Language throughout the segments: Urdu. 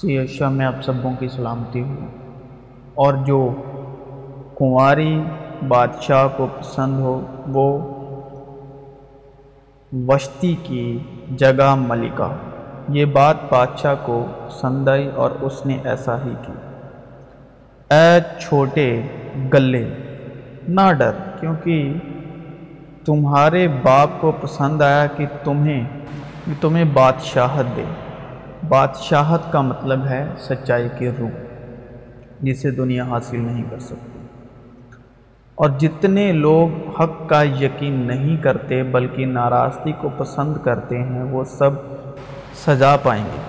سی اشیاء میں آپ سبوں کی سلامتی ہو۔ اور جو کنواری بادشاہ کو پسند ہو، وہ وشتی کی جگہ ملکہ۔ یہ بات بادشاہ کو پسند آئی اور اس نے ایسا ہی کی۔ اے چھوٹے گلے، نہ ڈر، کیونکہ تمہارے باپ کو پسند آیا کہ تمہیں تمہیں بادشاہت دے۔ بادشاہت کا مطلب ہے سچائی کے روح جسے دنیا حاصل نہیں کر سکتی۔ اور جتنے لوگ حق کا یقین نہیں کرتے بلکہ ناراستی کو پسند کرتے ہیں، وہ سب سزا پائیں گے۔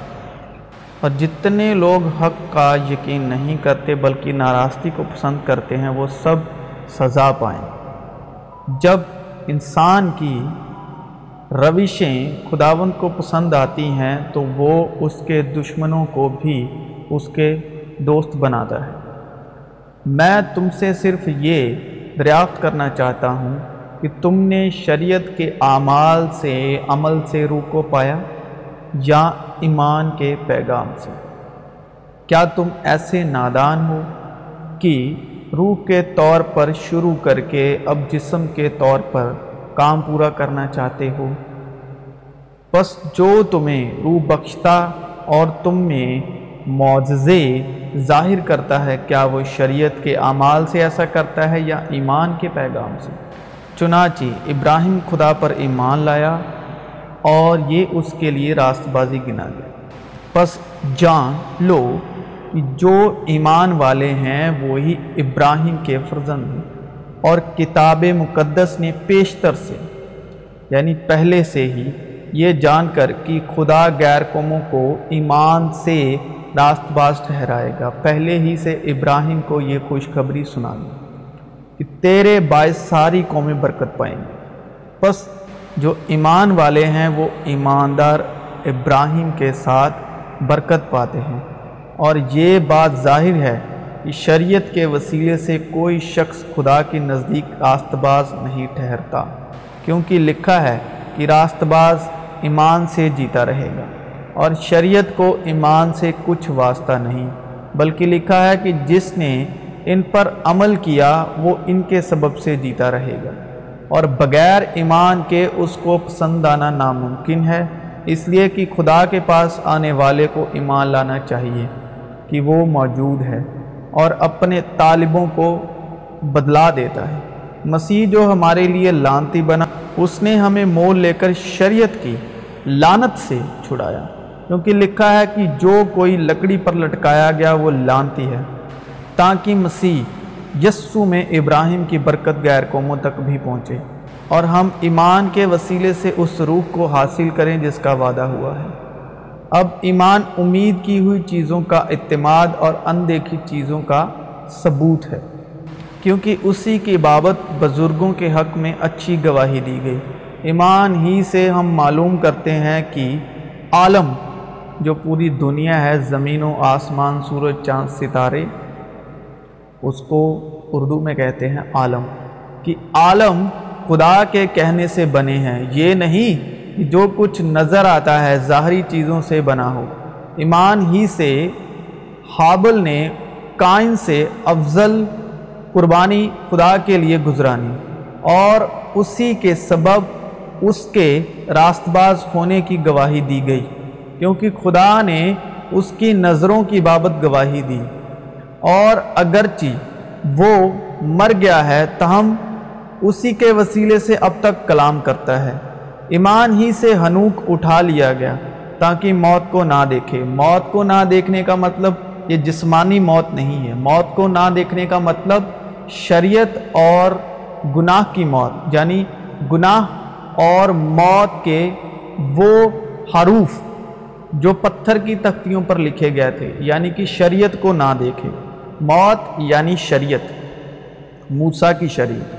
اور جتنے لوگ حق کا یقین نہیں کرتے بلکہ ناراستی کو پسند کرتے ہیں، وہ سب سزا پائیں۔ جب انسان کی روشیں خداوند کو پسند آتی ہیں تو وہ اس کے دشمنوں کو بھی اس کے دوست بناتا ہے۔ میں تم سے صرف یہ دریافت کرنا چاہتا ہوں کہ تم نے شریعت کے اعمال سے، عمل سے روح کو پایا یا ایمان کے پیغام سے؟ کیا تم ایسے نادان ہو کہ روح کے طور پر شروع کر کے اب جسم کے طور پر کام پورا کرنا چاہتے ہو؟ بس جو تمہیں روح بخشتا اور تم میں معجزے ظاہر کرتا ہے، کیا وہ شریعت کے اعمال سے ایسا کرتا ہے یا ایمان کے پیغام سے؟ چنانچہ ابراہیم خدا پر ایمان لایا اور یہ اس کے لیے راست بازی گنا گیا بس جان لو، جو ایمان والے ہیں وہی ابراہیم کے فرزند ہیں اور کتاب مقدس نے پیشتر سے یعنی پہلے سے ہی یہ جان کر کہ خدا غیر قوموں کو ایمان سے راست باز ٹھہرائے گا۔ پہلے ہی سے ابراہیم کو یہ خوشخبری سنا دی کہ تیرے باعث ساری قومیں برکت پائیں گے بس جو ایمان والے ہیں وہ ایماندار ابراہیم کے ساتھ برکت پاتے ہیں۔ اور یہ بات ظاہر ہے کہ شریعت کے وسیلے سے کوئی شخص خدا کے نزدیک راست باز نہیں ٹھہرتا۔ کیونکہ لکھا ہے کہ راست باز ایمان سے جیتا رہے گا۔ اور شریعت کو ایمان سے کچھ واسطہ نہیں، بلکہ لکھا ہے کہ جس نے ان پر عمل کیا، وہ ان کے سبب سے جیتا رہے گا۔ اور بغیر ایمان کے اس کو پسند آنا ناممکن ہے، اس لیے کہ خدا کے پاس آنے والے کو ایمان لانا چاہیے کہ وہ موجود ہے اور اپنے طالبوں کو بدلا دیتا ہے۔ مسیح جو ہمارے لیے لانتی بنا، اس نے ہمیں مول لے کر شریعت کی لانت سے چھڑایا۔ کیونکہ لکھا ہے کہ جو کوئی لکڑی پر لٹکایا گیا، وہ لانتی ہے۔ تاکہ مسیح یسو میں ابراہیم کی برکت غیر قوموں تک بھی پہنچے اور ہم ایمان کے وسیلے سے اس روح کو حاصل کریں جس کا وعدہ ہوا ہے۔ اب ایمان امید کی ہوئی چیزوں کا اعتماد اور اندیکھی چیزوں کا ثبوت ہے۔ کیونکہ اسی کی بابت بزرگوں کے حق میں اچھی گواہی دی گئی۔ ایمان ہی سے ہم معلوم کرتے ہیں کہ عالم جو پوری دنیا ہے، زمین و آسمان، سورج، چاند، ستارے، اس کو اردو میں کہتے ہیں عالم۔ کہ عالم خدا کے کہنے سے بنے ہیں، یہ نہیں کہ جو کچھ نظر آتا ہے، ظاہری چیزوں سے بنا ہو۔ ایمان ہی سے حابل نے کائن سے افضل قربانی خدا کے لیے گزرانی اور اسی کے سبب اس کے راست باز ہونے کی گواہی دی گئی، کیونکہ خدا نے اس کی نظروں کی بابت گواہی دی۔ اور اگرچہ وہ مر گیا ہے، تاہم اسی کے وسیلے سے اب تک کلام کرتا ہے۔ ایمان ہی سے ہنوک اٹھا لیا گیا تاکہ موت کو نہ دیکھے۔ موت کو نہ دیکھنے کا مطلب یہ جسمانی موت نہیں ہے۔ موت کو نہ دیکھنے کا مطلب شریعت اور گناہ کی موت یعنی گناہ اور موت کے وہ حروف جو پتھر کی تختیوں پر لکھے گئے تھے یعنی کہ شریعت کو نہ دیکھے۔ موت یعنی شریعت، موسیٰ کی شریعت۔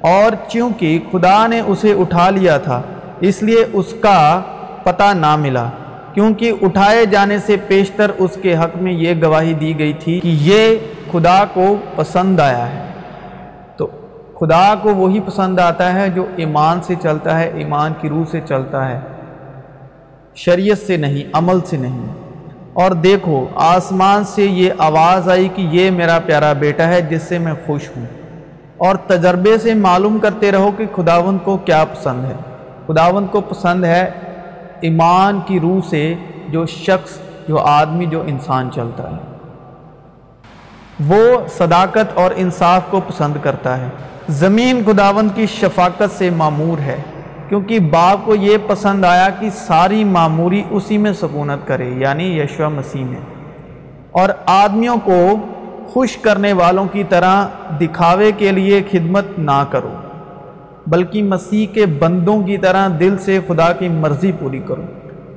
اور چونکہ خدا نے اسے اٹھا لیا تھا، اس لیے اس کا پتہ نہ ملا، کیونکہ اٹھائے جانے سے پیشتر اس کے حق میں یہ گواہی دی گئی تھی کہ یہ خدا کو پسند آیا ہے۔ خدا کو وہی پسند آتا ہے جو ایمان سے چلتا ہے، ایمان کی روح سے چلتا ہے۔ شریعت سے نہیں، عمل سے نہیں۔ اور دیکھو، آسمان سے یہ آواز آئی کہ یہ میرا پیارا بیٹا ہے، جس سے میں خوش ہوں۔ اور تجربے سے معلوم کرتے رہو کہ خداون کو کیا پسند ہے۔ خداون کو پسند ہے ایمان کی روح سے جو شخص، جو آدمی، جو انسان چلتا ہے۔ وہ صداقت اور انصاف کو پسند کرتا ہے۔ زمین خداون کی شفاقت سے معمور ہے، کیونکہ باپ کو یہ پسند آیا کہ ساری معموری اسی میں سکونت کرے یعنی یشوہ مسیح میں۔ اور آدمیوں کو خوش کرنے والوں کی طرح دکھاوے کے لیے خدمت نہ کرو، بلکہ مسیح کے بندوں کی طرح دل سے خدا کی مرضی پوری کرو۔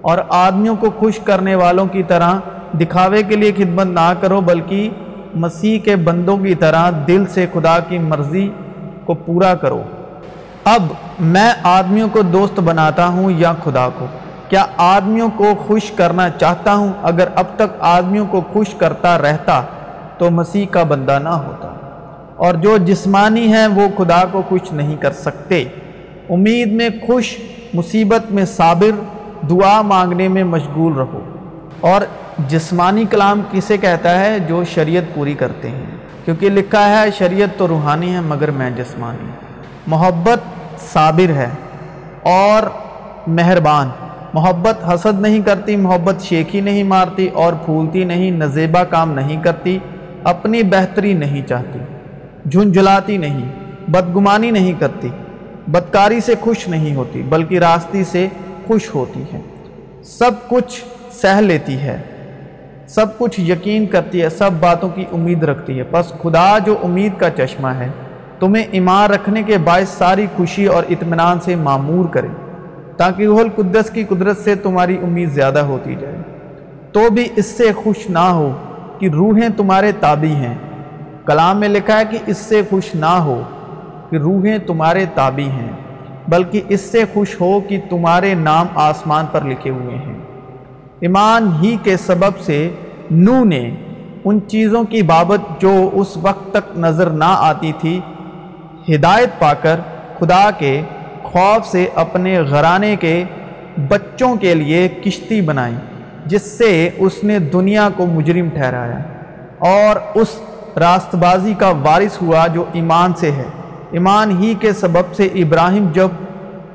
اور آدمیوں کو خوش کرنے والوں کی طرح دکھاوے کے لیے خدمت نہ کرو، بلکہ مسیح کے بندوں کی طرح دل سے خدا کی مرضی کو پورا کرو۔ اب میں آدمیوں کو دوست بناتا ہوں یا خدا کو؟ کیا آدمیوں کو خوش کرنا چاہتا ہوں؟ اگر اب تک آدمیوں کو خوش کرتا رہتا تو مسیح کا بندہ نہ ہوتا۔ اور جو جسمانی ہیں وہ خدا کو خوش نہیں کر سکتے۔ امید میں خوش، مصیبت میں صابر، دعا مانگنے میں مشغول رہو۔ اور جسمانی کلام کسے کہتا ہے جو شریعت پوری کرتے ہیں؟ کیونکہ لکھا ہے شریعت تو روحانی ہے مگر میں جسمانی محبت صابر ہے اور مہربان۔ محبت حسد نہیں کرتی، محبت شیخی نہیں مارتی اور پھولتی نہیں، نزیبہ کام نہیں کرتی، اپنی بہتری نہیں چاہتی، جھنجھلاتی نہیں، بدگمانی نہیں کرتی، بدکاری سے خوش نہیں ہوتی، بلکہ راستی سے خوش ہوتی ہے۔ سب کچھ سہ لیتی ہے۔ سب کچھ یقین کرتی ہے، سب باتوں کی امید رکھتی ہے۔ بس خدا جو امید کا چشمہ ہے، تمہیں ایمان رکھنے کے باعث ساری خوشی اور اطمینان سے معمور کرے۔ تاکہ روح القدس کی قدرت سے تمہاری امید زیادہ ہوتی جائے۔ تو بھی اس سے خوش نہ ہو کہ روحیں تمہارے تابع ہیں۔ کلام میں لکھا ہے کہ اس سے خوش نہ ہو کہ روحیں تمہارے تابع ہیں، بلکہ اس سے خوش ہو کہ تمہارے نام آسمان پر لکھے ہوئے ہیں۔ ایمان ہی کے سبب سے نو نے ان چیزوں کی بابت جو اس وقت تک نظر نہ آتی تھی، ہدایت پا کر خدا کے خوف سے اپنے غرانے کے بچوں کے لیے کشتی بنائی، جس سے اس نے دنیا کو مجرم ٹھہرایا۔ اور اس راست بازی کا وارث ہوا جو ایمان سے ہے۔ ایمان ہی کے سبب سے ابراہیم جب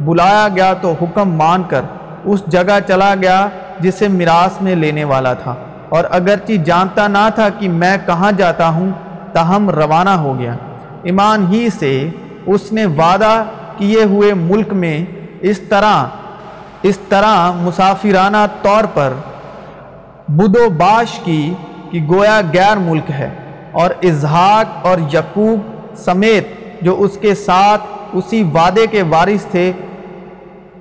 بلایا گیا تو حکم مان کر اس جگہ چلا گیا جسے میراث میں لینے والا تھا۔ اور اگرچہ جانتا نہ تھا کہ میں کہاں جاتا ہوں، تاہم روانہ ہو گیا۔ ایمان ہی سے اس نے وعدہ کیے ہوئے ملک میں اس طرح اس طرح مسافرانہ طور پر بدو و باش کی کہ گویا غیر ملک ہے۔ اور اظہاق اور یقوب سمیت جو اس کے ساتھ اسی وعدے کے وارث تھے،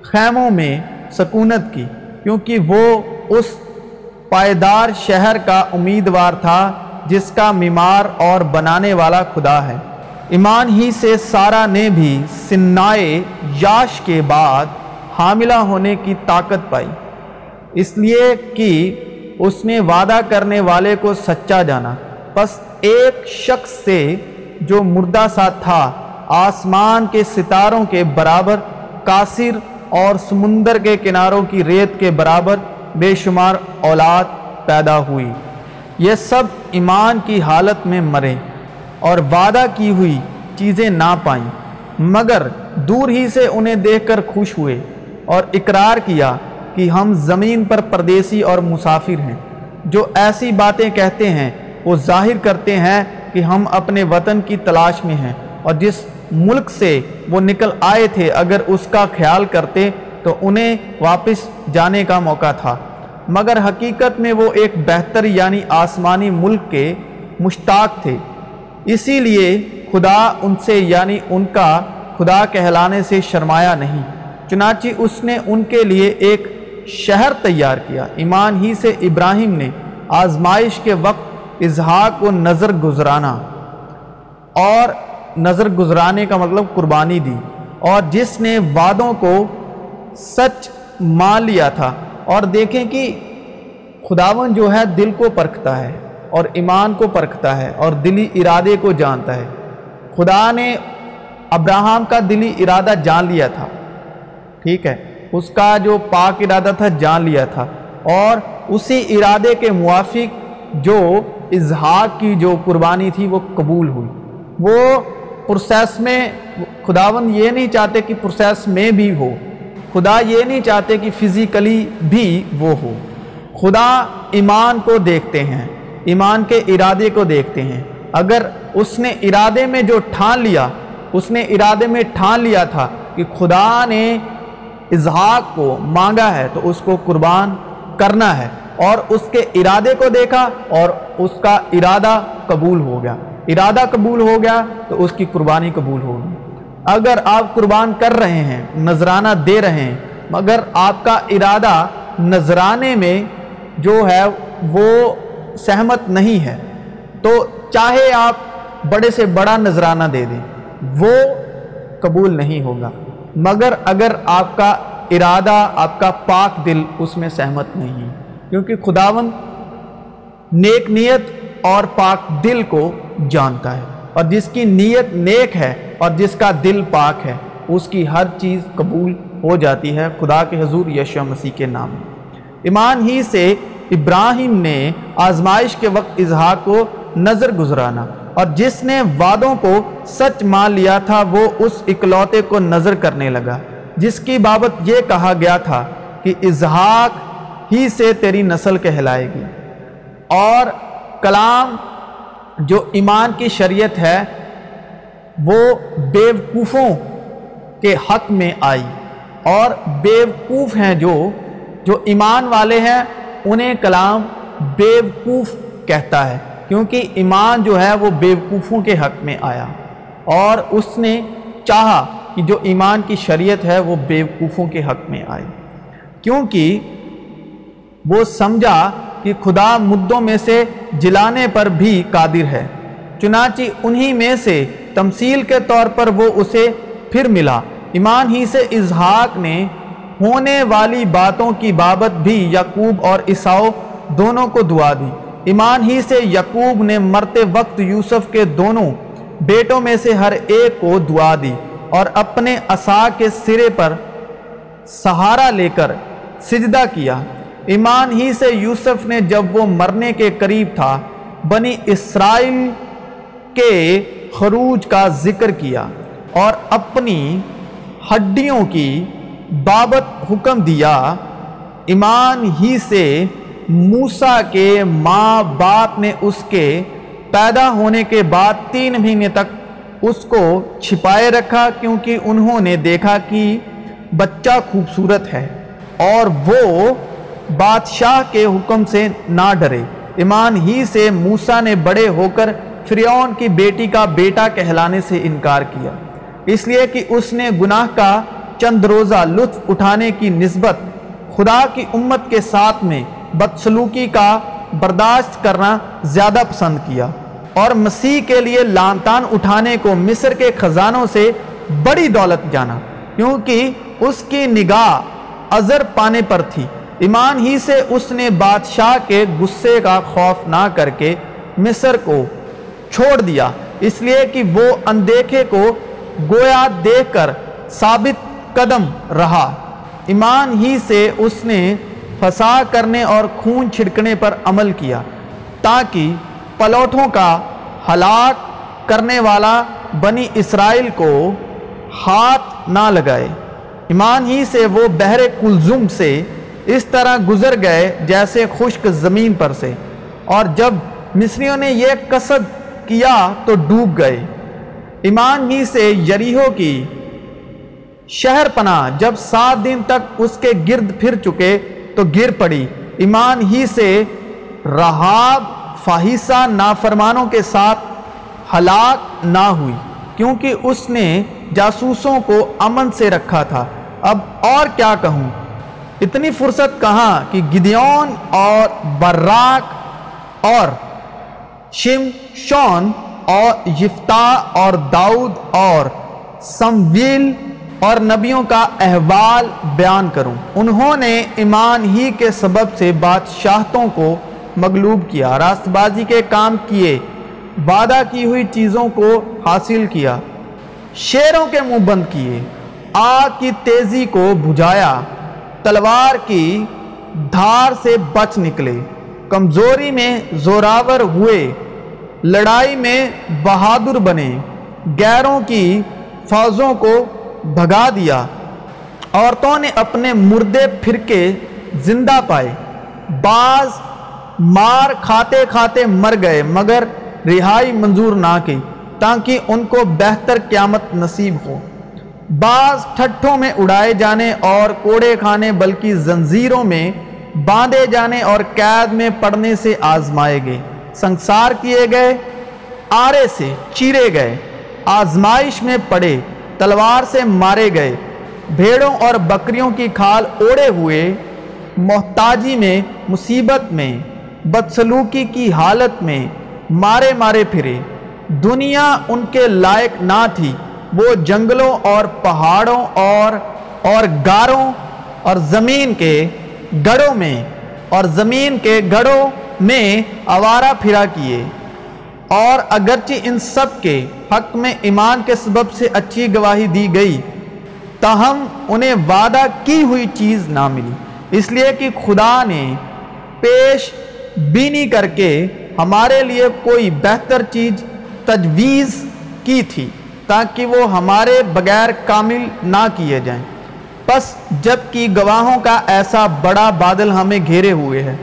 خیموں میں سکونت کی۔ کیونکہ وہ اس پائیدار شہر کا امیدوار تھا جس کا میمار اور بنانے والا خدا ہے۔ ایمان ہی سے سارا نے بھی سنائے یاش کے بعد حاملہ ہونے کی طاقت پائی۔ اس لیے کہ اس نے وعدہ کرنے والے کو سچا جانا۔ بس ایک شخص سے جو مردہ سا تھا، آسمان کے ستاروں کے برابر کاثر اور سمندر کے کناروں کی ریت کے برابر بے شمار اولاد پیدا ہوئی۔ یہ سب ایمان کی حالت میں مرے اور وعدہ کی ہوئی چیزیں نہ پائیں۔ مگر دور ہی سے انہیں دیکھ کر خوش ہوئے اور اقرار کیا کہ ہم زمین پر پردیسی اور مسافر ہیں۔ جو ایسی باتیں کہتے ہیں وہ ظاہر کرتے ہیں کہ ہم اپنے وطن کی تلاش میں ہیں اور جس ملک سے وہ نکل آئے تھے، اگر اس کا خیال کرتے تو انہیں واپس جانے کا موقع تھا۔ مگر حقیقت میں وہ ایک بہتر یعنی آسمانی ملک کے مشتاق تھے۔ اسی لیے خدا ان سے یعنی ان کا خدا کہلانے سے شرمایا نہیں۔ چنانچہ اس نے ان کے لیے ایک شہر تیار کیا۔ ایمان ہی سے ابراہیم نے آزمائش کے وقت اظہار کو نظر گزرانا۔ اور نظر گزرانے کا مطلب قربانی دی اور جس نے وعدوں کو سچ مان لیا تھا اور دیکھیں کہ خداون جو ہے دل کو پرکھتا ہے اور ایمان کو پرکھتا ہے اور دلی ارادے کو جانتا ہے۔ خدا نے ابراہم کا دلی ارادہ جان لیا تھا، ٹھیک ہے؟ اس کا جو پاک ارادہ تھا جان لیا تھا اور اسی ارادے کے موافق جو اظہاق کی جو قربانی تھی وہ قبول ہوئی۔ وہ پروسیس میں خداون یہ نہیں چاہتے کہ پروسیس میں بھی ہو، خدا یہ نہیں چاہتے کہ فزیکلی بھی وہ ہو۔ خدا ایمان کو دیکھتے ہیں، ایمان کے ارادے کو دیکھتے ہیں۔ اگر اس نے ارادے میں جو ٹھان لیا، اس نے ارادے میں ٹھان لیا تھا کہ خدا نے اظہاق کو مانگا ہے، تو اس کو قربان کرنا ہے۔ اور اس کے ارادے کو دیکھا اور اس کا ارادہ قبول ہو گیا۔ ارادہ قبول ہو گیا تو اس کی قربانی قبول ہوگی۔ اگر آپ قربان کر رہے ہیں، نذرانہ دے رہے ہیں، مگر آپ کا ارادہ نذرانے میں جو ہے وہ سہمت نہیں ہے، تو چاہے آپ بڑے سے بڑا نذرانہ دے دیں، وہ قبول نہیں ہوگا۔ مگر اگر آپ کا ارادہ، آپ کا پاک دل اس میں سہمت نہیں کیونکہ خداون نیک نیت اور پاک دل کو جانتا ہے اور جس کی نیت نیک ہے اور جس کا دل پاک ہے، اس کی ہر چیز قبول ہو جاتی ہے۔ خدا کے حضور یشو مسیح کے نام ایمان ہی سے ابراہیم نے آزمائش کے وقت اظہار کو نظر گزرانا اور جس نے وعدوں کو سچ مان لیا تھا، وہ اس اکلوتے کو نظر کرنے لگا۔ جس کی بابت یہ کہا گیا تھا کہ اظہاق ہی سے تیری نسل کہلائے گی اور کلام جو ایمان کی شریعت ہے، وہ بیوقوفوں کے حق میں آئی۔ اور بیوقوف ہیں جو جو ایمان والے ہیں، انہیں کلام بیوقوف کہتا ہے۔ کیونکہ ایمان جو ہے، وہ بیوقوفوں کے حق میں آیا۔ اور اس نے چاہا کہ جو ایمان کی شریعت ہے، وہ بیوقوفوں کے حق میں آئے۔ کیونکہ وہ سمجھا کہ خدا مدوں میں سے جلانے پر بھی قادر ہے۔ چنانچہ انہی میں سے تمثیل کے طور پر وہ اسے پھر ملا۔ ایمان ہی سے اظہاق نے ہونے والی باتوں کی بابت بھی یعقوب اور عیساؤ دونوں کو دعا دی۔ ایمان ہی سے یعقوب نے مرتے وقت یوسف کے دونوں بیٹوں میں سے ہر ایک کو دعا دی اور اپنے عصا کے سرے پر سہارا لے کر سجدہ کیا۔ ایمان ہی سے یوسف نے جب وہ مرنے کے قریب تھا، بنی اسرائیل کے خروج کا ذکر کیا اور اپنی ہڈیوں کی بابت حکم دیا، ایمان ہی سے موسا کے ماں باپ نے اس کے پیدا ہونے کے بعد تین مہینے تک اس کو چھپائے رکھا کیونکہ انہوں نے دیکھا کہ بچہ خوبصورت ہے اور وہ بادشاہ کے حکم سے نہ ڈرے۔ ایمان ہی سے موسا نے بڑے ہو کر فریون کی بیٹی کا بیٹا کہلانے سے انکار کیا۔ اس لیے کہ اس نے گناہ کا چند روزہ لطف اٹھانے کی نسبت خدا کی امت کے ساتھ میں بدسلوکی کا برداشت کرنا زیادہ پسند کیا اور مسیح کے لیے لانتان اٹھانے کو مصر کے خزانوں سے بڑی دولت جانا، کیونکہ اس کی نگاہ ازر پانے پر تھی۔ ایمان ہی سے اس نے بادشاہ کے غصے کا خوف نہ کر کے مصر کو چھوڑ دیا۔ اس لیے کہ وہ اندیکھے کو گویا دیکھ کر ثابت قدم رہا۔ ایمان ہی سے اس نے فسا کرنے اور خون چھڑکنے پر عمل کیا تاکہ پلوٹوں کا ہلاک کرنے والا بنی اسرائیل کو ہاتھ نہ لگائے۔ ایمان ہی سے وہ بحر کلزم سے اس طرح گزر گئے جیسے خشک زمین پر سے۔ اور جب مصریوں نے یہ قصد کیا تو ڈوب گئے۔ ایمان ہی سے یریہو کی شہر پناہ۔ جب سات دن تک اس کے گرد پھر چکے تو گر پڑی۔ ایمان ہی سے رہاب فاہیسہ نافرمانوں کے ساتھ ہلاک نہ ہوئی، کیونکہ اس نے جاسوسوں کو امن سے رکھا تھا۔ اب اور کیا کہوں؟ اتنی فرصت کہاں کہ گدیون اور براک اور شم شون اور یفتا اور داؤد اور سمویل اور نبیوں کا احوال بیان کروں۔ انہوں نے ایمان ہی کے سبب سے بادشاہتوں کو مغلوب کیا، راست بازی کے کام کیے، وعدہ کی ہوئی چیزوں کو حاصل کیا، شیروں کے منہ بند کیے، آگ کی تیزی کو بجھایا۔ تلوار کی دھار سے بچ نکلے۔ کمزوری میں زوراور ہوئے۔ لڑائی میں بہادر بنے۔ گیروں کی فوجوں کو بھگا دیا۔ عورتوں نے اپنے مردے پھر کے زندہ پائے۔ بعض مار کھاتے کھاتے مر گئے، مگر رہائی منظور نہ کی، تاکہ ان کو بہتر قیامت نصیب ہو۔ بعض ٹھٹھوں میں اڑائے جانے اور کوڑے کھانے بلکہ زنزیروں میں باندھے جانے اور قید میں پڑنے سے آزمائے گئے۔ سنسار کیے گئے، آرے سے چیرے گئے، آزمائش میں پڑے، تلوار سے مارے گئے، بھیڑوں اور بکریوں کی کھال اوڑے ہوئے، محتاجی میں، مصیبت میں، بدسلوکی کی حالت میں مارے مارے پھرے۔ دنیا ان کے لائق نہ تھی۔ وہ جنگلوں اور پہاڑوں اور اور گاروں اور زمین کے گڑوں میں اور زمین کے گڑوں میں آوارہ پھرا کیے۔ اور اگرچہ ان سب کے حق میں ایمان کے سبب سے اچھی گواہی دی گئی، تاہم انہیں وعدہ کی ہوئی چیز نہ ملی۔ اس لیے کہ خدا نے پیش بینی کر کے ہمارے لیے کوئی بہتر چیز تجویز کی تھی۔ تاکہ وہ ہمارے بغیر کامل نہ کیے جائیں۔ پس جبکہ گواہوں کا ایسا بڑا بادل ہمیں گھیرے ہوئے ہے،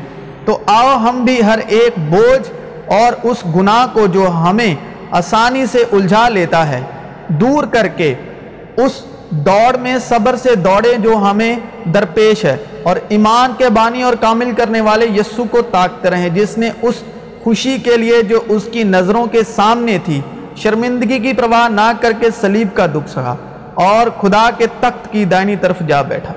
تو آؤ ہم بھی ہر ایک بوجھ اور اس گناہ کو جو ہمیں آسانی سے الجھا لیتا ہے، دور کر کے اس دوڑ میں صبر سے دوڑے جو ہمیں درپیش ہے۔ اور ایمان کے بانی اور کامل کرنے والے یسو کو طاقت رہیں، جس نے اس خوشی کے لیے جو اس کی نظروں کے سامنے تھی۔ شرمندگی کی پرواہ نہ کر کے سلیب کا دکھ سہا اور خدا کے تخت کی دائنی طرف جا بیٹھا۔